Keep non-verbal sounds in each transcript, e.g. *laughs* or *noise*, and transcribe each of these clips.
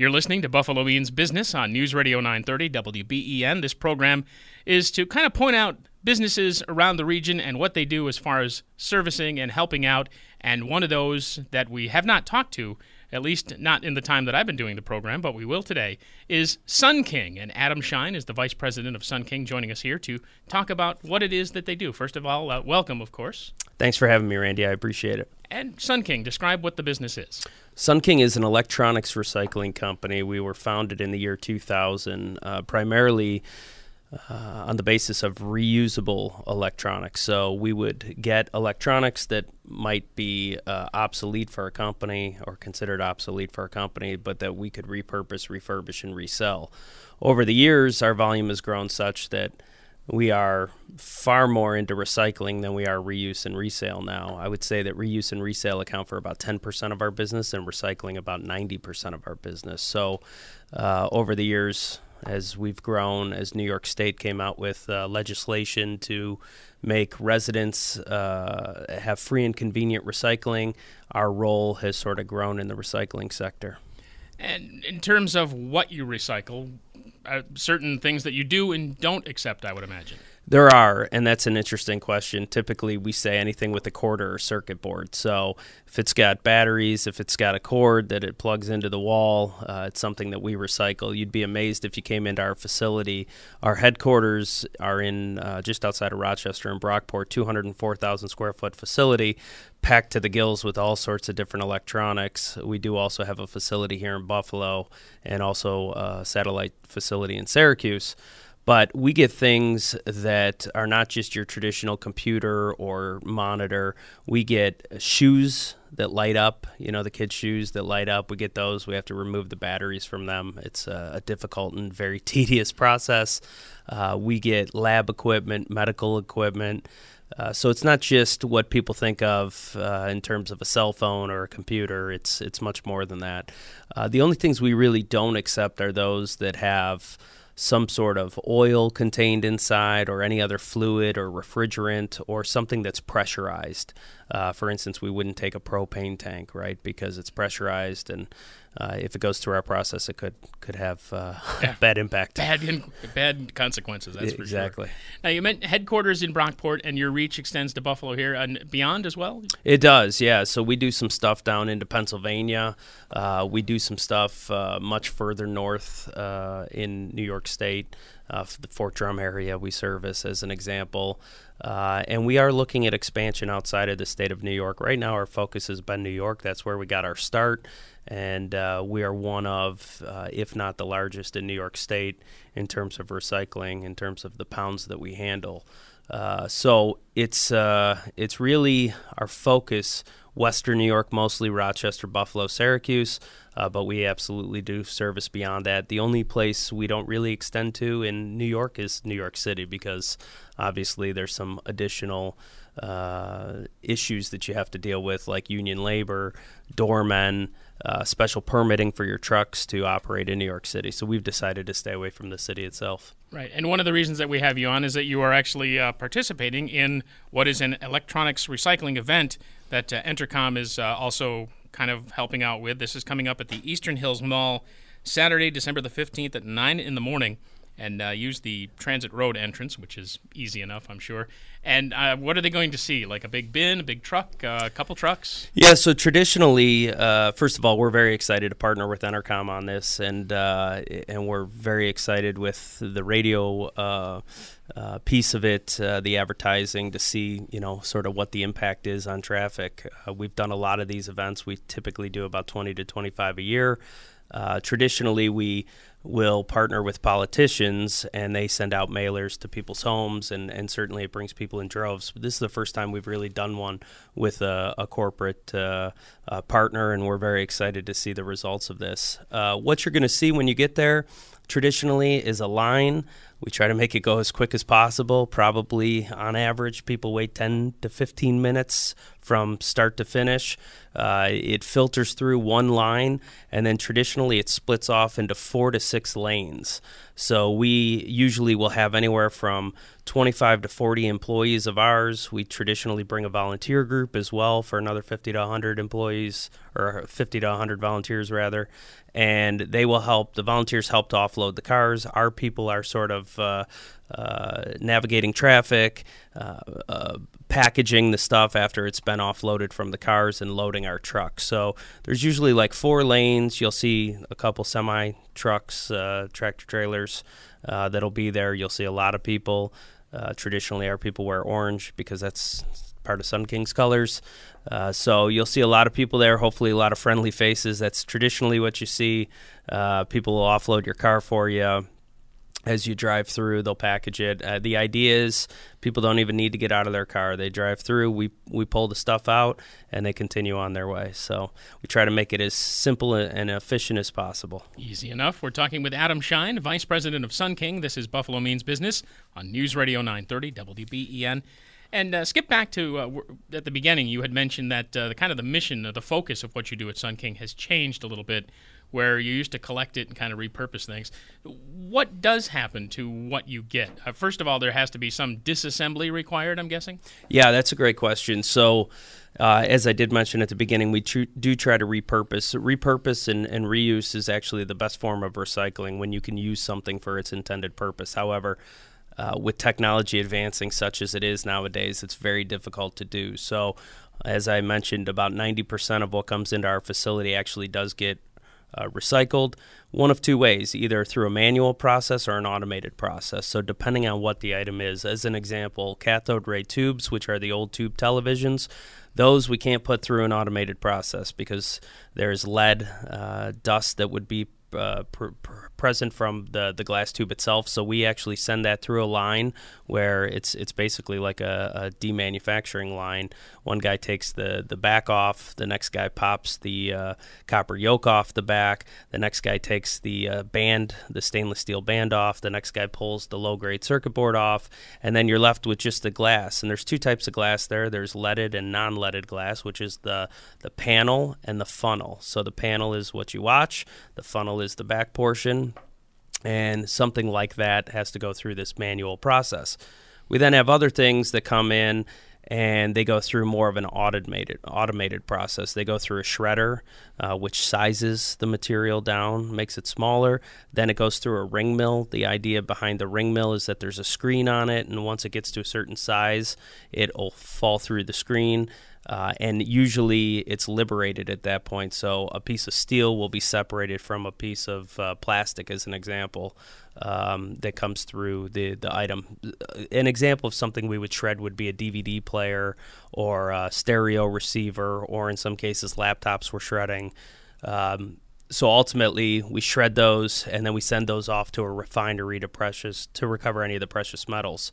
You're listening to Buffalo Means Business on News Radio 930 WBEN. This program is to kind of point out businesses around the region and what they do as far as servicing and helping out. And one of those that we have not talked to, at least not in the time that I've been doing the program, but we will today, is Sunnking. And Adam Shine is the vice president of Sunnking, joining us here to talk about what it is that they do. First of all, uh, welcome, of course. Thanks for having me, Randy. I appreciate it. And Sunnking, describe what the business is. Sunnking is an electronics recycling company. We were founded in the year 2000, uh, primarily uh, on the basis of reusable electronics. So we would get electronics that might be uh, obsolete for a company or considered obsolete for a company, but that we could repurpose, refurbish, and resell. Over the years, our volume has grown such that we are far more into recycling than we are reuse and resale now. I would say that reuse and resale account for about 10% of our business and recycling about 90% of our business. So, uh, over the years, as we've grown, as New York State came out with uh, legislation to make residents uh, have free and convenient recycling, our role has sort of grown in the recycling sector. And in terms of what you recycle, uh, certain things that you do and don't accept, I would imagine. There are, and that's an interesting question. Typically, we say anything with a cord or circuit board. So, if it's got batteries, if it's got a cord that it plugs into the wall, uh, it's something that we recycle. You'd be amazed if you came into our facility. Our headquarters are in uh, just outside of Rochester in Brockport, 204,000 square foot facility, packed to the gills with all sorts of different electronics. We do also have a facility here in Buffalo and also a satellite facility in Syracuse. But we get things that are not just your traditional computer or monitor. We get shoes that light up, you know, the kids' shoes that light up. We get those. We have to remove the batteries from them. It's a, a difficult and very *laughs* tedious process. Uh, we get lab equipment, medical equipment. Uh, so it's not just what people think of uh, in terms of a cell phone or a computer. It's it's much more than that. Uh, the only things we really don't accept are those that have some sort of oil contained inside or any other fluid or refrigerant or something that's pressurized. Uh, for instance, we wouldn't take a propane tank, right, because it's pressurized, and uh, if it goes through our process, it could could have uh, *laughs* yeah. bad impact, bad in, bad consequences. That's for exactly. Sure. Now you meant headquarters in Brockport, and your reach extends to Buffalo here and beyond as well. It does, yeah. So we do some stuff down into Pennsylvania. Uh, we do some stuff uh, much further north uh, in New York State uh, the Fort Drum area we service as an example. Uh, and we are looking at expansion outside of the state of New York. Right now, our focus has been New York. That's where we got our start. And uh, we are one of, uh, if not the largest in New York State in terms of recycling, in terms of the pounds that we handle. Uh, so it's uh, it's really our focus Western New York, mostly Rochester, Buffalo, Syracuse, uh, but we absolutely do service beyond that. The only place we don't really extend to in New York is New York City because obviously there's some additional uh, issues that you have to deal with, like union labor, doormen, uh, special permitting for your trucks to operate in New York City. So we've decided to stay away from the city itself. Right. And one of the reasons that we have you on is that you are actually uh, participating in what is an electronics recycling event that uh, Entercom is uh, also kind of helping out with. This is coming up at the Eastern Hills Mall Saturday, December the 15th at 9 in the morning and uh, use the Transit Road entrance, which is easy enough, I'm sure. And uh, what are they going to see? Like a big bin, a big truck, uh, a couple trucks? Yeah. So traditionally, uh, first of all, we're very excited to partner with Entercom on this, and uh, and we're very excited with the radio. Uh, piece of it, the advertising, to see you know sort of what the impact is on traffic. we've done a lot of these events. We typically do about 20 to 25 a year. Uh, traditionally, we will partner with politicians and they send out mailers to people's homes, and, and certainly it brings people in droves. But this is the first time we've really done one with a, a corporate uh, uh, partner, and we're very excited to see the results of this. Uh, what you're going to see when you get there traditionally is a line. We try to make it go as quick as possible. Probably on average, people wait 10 to 15 minutes from start to finish. Uh, it filters through one line, and then traditionally it splits off into four to six lanes. So we usually will have anywhere from 25 to 40 employees of ours. We traditionally bring a volunteer group as well for another 50 to 100 employees, or 50 to 100 volunteers rather, and they will help. The volunteers help to offload the cars. Our people are sort of uh, uh, navigating traffic, uh, uh, packaging the stuff after it's been offloaded from the cars, and loading our trucks. So there's usually like four lanes. You'll see a couple semi trucks, uh, tractor trailers that'll be there. You'll see a lot of people. Traditionally, our people wear orange because that's part of Sunnking's colors. Uh, so you'll see a lot of people there. Hopefully, a lot of friendly faces. That's traditionally what you see. Uh, people will offload your car for you as you drive through. They'll package it. Uh, the idea is people don't even need to get out of their car. They drive through. We we pull the stuff out, and they continue on their way. So we try to make it as simple and efficient as possible. Easy enough. We're talking with Adam Shine, Vice President of Sunnking. This is Buffalo Means Business on News Radio 930 WBEN. And uh, skip back to uh, at the beginning. You had mentioned that uh, the kind of the mission, the focus of what you do at Sunnking has changed a little bit, where you used to collect it and kind of repurpose things. What does happen to what you get? Uh, first of all, there has to be some disassembly required. I'm guessing. Yeah, that's a great question. So. Uh, as I did mention at the beginning, we tr- do try to repurpose. Repurpose and, and, reuse is actually the best form of recycling when you can use something for its intended purpose. However, uh, with technology advancing such as it is nowadays, it's very difficult to do. So, as I mentioned, about 90% of what comes into our facility actually does get uh, recycled one of two ways either through a manual process or an automated process. So, depending on what the item is, as an example, cathode ray tubes, which are the old tube televisions, those we can't put through an automated process because there's lead uh, dust that would be uh, pr- pr- present from the the glass tube itself. So we actually send that through a line where it's it's basically like a, a demanufacturing line. One guy takes the the back off, the next guy pops the uh, copper yoke off the back, the next guy takes the uh, band, the stainless steel band off, the next guy pulls the low grade circuit board off, and then you're left with just the glass. And there's two types of glass there. There's leaded and non-leaded glass, which is the the panel and the funnel. So the panel is what you watch, the funnel is the back portion and something like that has to go through this manual process. We then have other things that come in and they go through more of an automated automated process. They go through a shredder, uh, which sizes the material down, makes it smaller. Then it goes through a ring mill. The idea behind the ring mill is that there's a screen on it, and once it gets to a certain size, it'll fall through the screen. Uh, and usually it's liberated at that point. So a piece of steel will be separated from a piece of uh, plastic, as an example, um, that comes through the, the item. An example of something we would shred would be a DVD player or a stereo receiver, or in some cases, laptops we're shredding. Um, so ultimately, we shred those and then we send those off to a refinery to precious to recover any of the precious metals.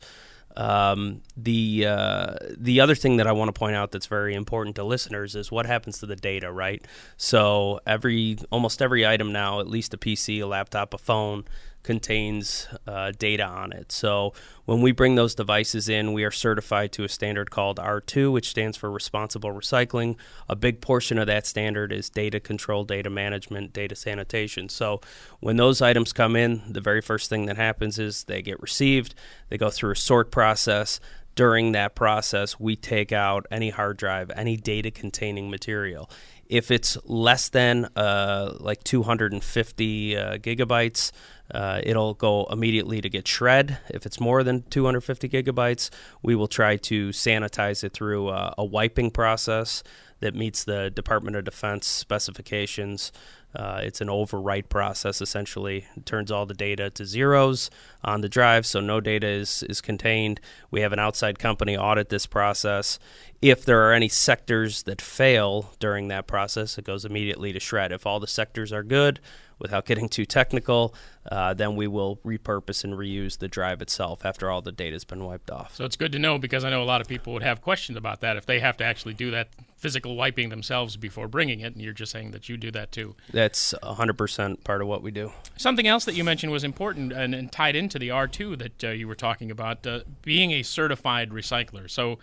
Um, the uh, the other thing that I want to point out that's very important to listeners is what happens to the data, right? So every almost every item now, at least a PC, a laptop, a phone, contains uh, data on it. So when we bring those devices in, we are certified to a standard called R2, which stands for Responsible Recycling. A big portion of that standard is data control, data management, data sanitation. So when those items come in, the very first thing that happens is they get received, they go through a sort process. During that process, we take out any hard drive, any data containing material. If it's less than uh, like 250 uh, gigabytes, uh, it'll go immediately to get shred. If it's more than 250 gigabytes, we will try to sanitize it through a, a wiping process that meets the Department of Defense specifications. Uh, it's an overwrite process essentially. It turns all the data to zeros on the drive, so no data is, is contained. We have an outside company audit this process. If there are any sectors that fail during that process, it goes immediately to shred. If all the sectors are good, without *laughs* getting too technical, uh, then we will repurpose and reuse the drive itself after all the data has been wiped off. So it's good to know because I know a lot of people would have questions about that if they have to actually do that physical wiping themselves before bringing it, and you're just saying that you do that too. That's 100% part of what we do. Something else that you mentioned was important and, and tied into the R2 that uh, you were talking about, uh, being a certified recycler. So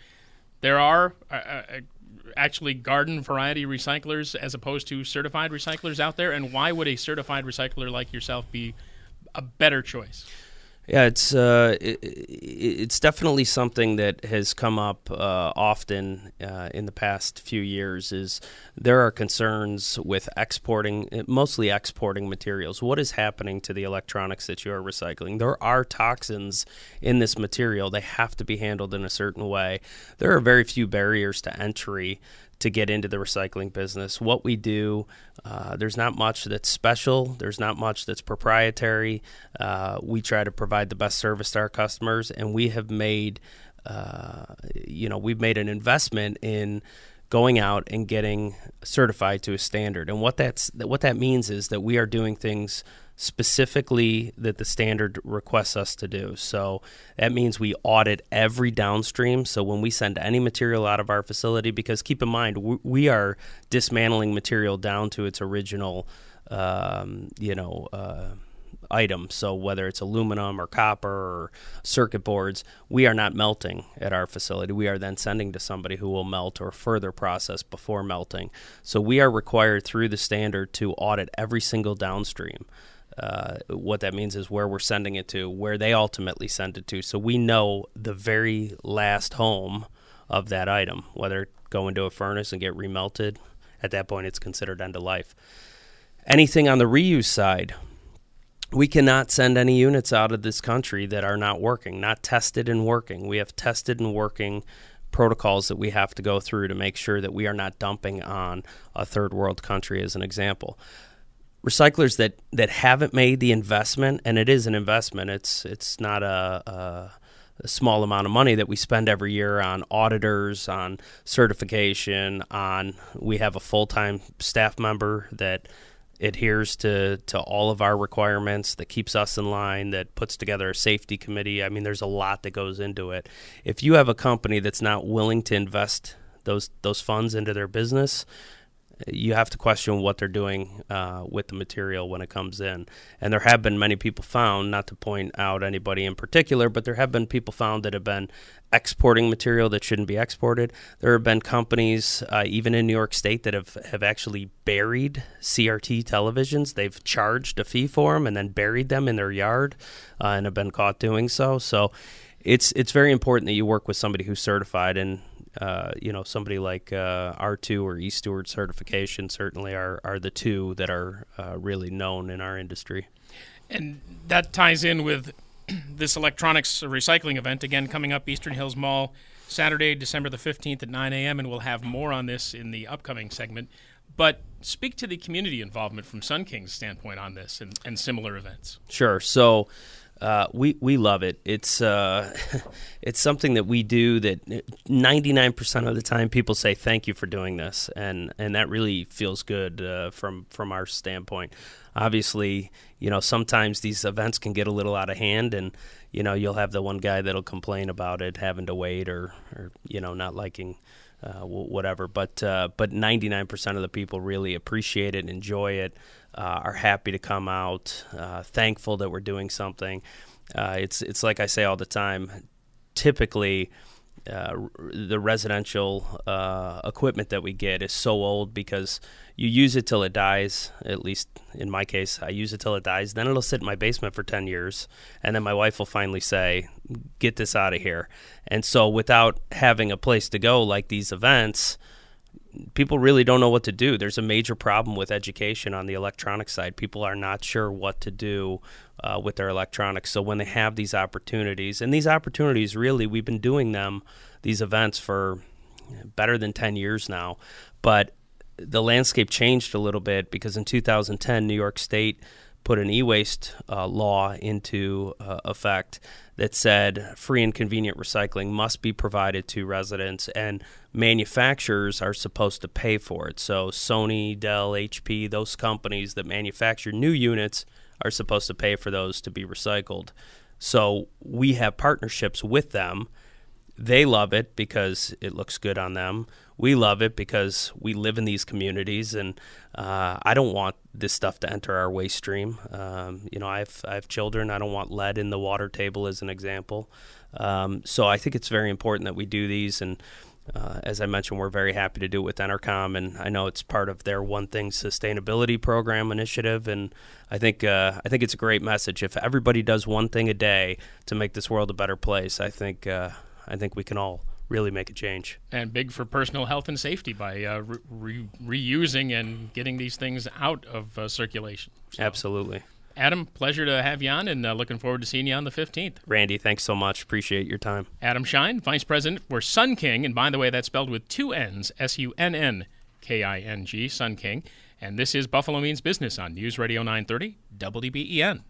there are uh, uh, actually garden variety recyclers as opposed to certified recyclers out there? And why would a certified recycler like yourself be a better choice? Yeah, it's uh, it, it's definitely something that has come up uh, often uh, in the past few years. Is there are concerns with exporting, mostly exporting materials. What is happening to the electronics that you are recycling? There are toxins in this material. They have to be handled in a certain way. There are very few barriers to entry to get into the recycling business. What we do, uh, there's not much that's special, there's not much that's proprietary. Uh, we try to provide the best service to our customers, and we have made, uh, you know, we've made an investment in going out and getting certified to a standard. And what that's what that means is that we are doing things specifically that the standard requests us to do. So that means we audit every downstream. So when we send any material out of our facility, because keep in mind, we are dismantling material down to its original, um, you know, uh, item. So whether it's aluminum or copper or circuit boards, we are not melting at our facility. We are then sending to somebody who will melt or further process before melting. So we are required through the standard to audit every single downstream. Uh, what that means is where we're sending it to, where they ultimately send it to. So we know the very last home of that item, whether it go into a furnace and get remelted. At that point, it's considered end of life. Anything on the reuse side, we cannot send any units out of this country that are not working, not tested and working. We have tested and working protocols that we have to go through to make sure that we are not dumping on a third world country, as an example recyclers that that haven't made the investment, and it is an investment. It's it's not a, a, a small amount of money that we spend every year on auditors, on certification, on we have a full time staff member that adheres to, to all of our requirements, that keeps us in line, that puts together a safety committee. I mean, there's a lot that goes into it. If you have a company that's not willing to invest those those funds into their business, you have to question what they're doing uh, with the material when it comes in. And there have been many people found, not to point out anybody in particular, but there have been people found that have been exporting material that shouldn't be exported. There have been companies, uh, even in New York State, that have, have actually buried CRT televisions. They've charged a fee for them and then buried them in their yard uh, and have been caught doing so. So it's it's very important that you work with somebody who's certified and uh, you know, somebody like uh, R2 or E-Steward certification certainly are, are the two that are uh, really known in our industry. And that ties in with *clears throat* this electronics recycling event, again, coming up Eastern Hills Mall Saturday, December the 15th at 9 a.m., and we'll have more on this in the upcoming segment. But speak to the community involvement from Sunnking's standpoint on this and, and similar events. Sure. So, uh, we we love it. It's uh, *laughs* it's something that we do that 99% of the time people say thank you for doing this, and and that really feels good uh, from from our standpoint. Obviously, you know sometimes these events can get a little out of hand, and you know you'll have the one guy that'll complain about it having to wait or or you know not liking. Uh, whatever, but uh, but 99% of the people really appreciate it, enjoy it are happy to come out, uh, thankful that we're doing something. Uh, it's it's like I say all the time. Typically, uh, the residential uh, equipment that we get is so old because you use it till it dies. At least in my case, I use it till it dies. Then it'll sit in my basement for ten years, and then my wife will finally say, "Get this out of here." And so, without having a place to go like these events people really don't know what to do. There's a major problem with education on the electronic side. People are not sure what to do uh, with their electronics. So when they have these opportunities, and these opportunities really, we've been doing them, these events for better than 10 years now. But the landscape changed a little bit because in 2010, New York State put an e-waste uh, law into uh, effect that said free and convenient recycling must be provided to residents and manufacturers are supposed to pay for it. So Sony, Dell, HP, those companies that manufacture new units are supposed to pay for those to be recycled. So we have partnerships with them. They love it because it looks good on them we love it because we live in these communities, and uh, I don't want this stuff to enter our waste stream. Um, you know, I have I have children. I don't want lead in the water table, as an example. Um, so I think it's very important that we do these, and uh, as I mentioned, we're very happy to do it with Entercom, and I know it's part of their One Thing sustainability program initiative. And I think uh, I think it's a great message. If everybody does one thing a day to make this world a better place, I think uh, I think we can all really make a change. And big for personal health and safety by uh, re- reusing and getting these things out of uh, circulation. So. Absolutely. Adam, pleasure to have you on and uh, looking forward to seeing you on the 15th. Randy, thanks so much. Appreciate your time. Adam Shine, Vice President for Sunnking. And by the way, that's spelled with two N's S U N N K I N G, Sunnking. And this is Buffalo Means Business on News Radio 930, WBEN.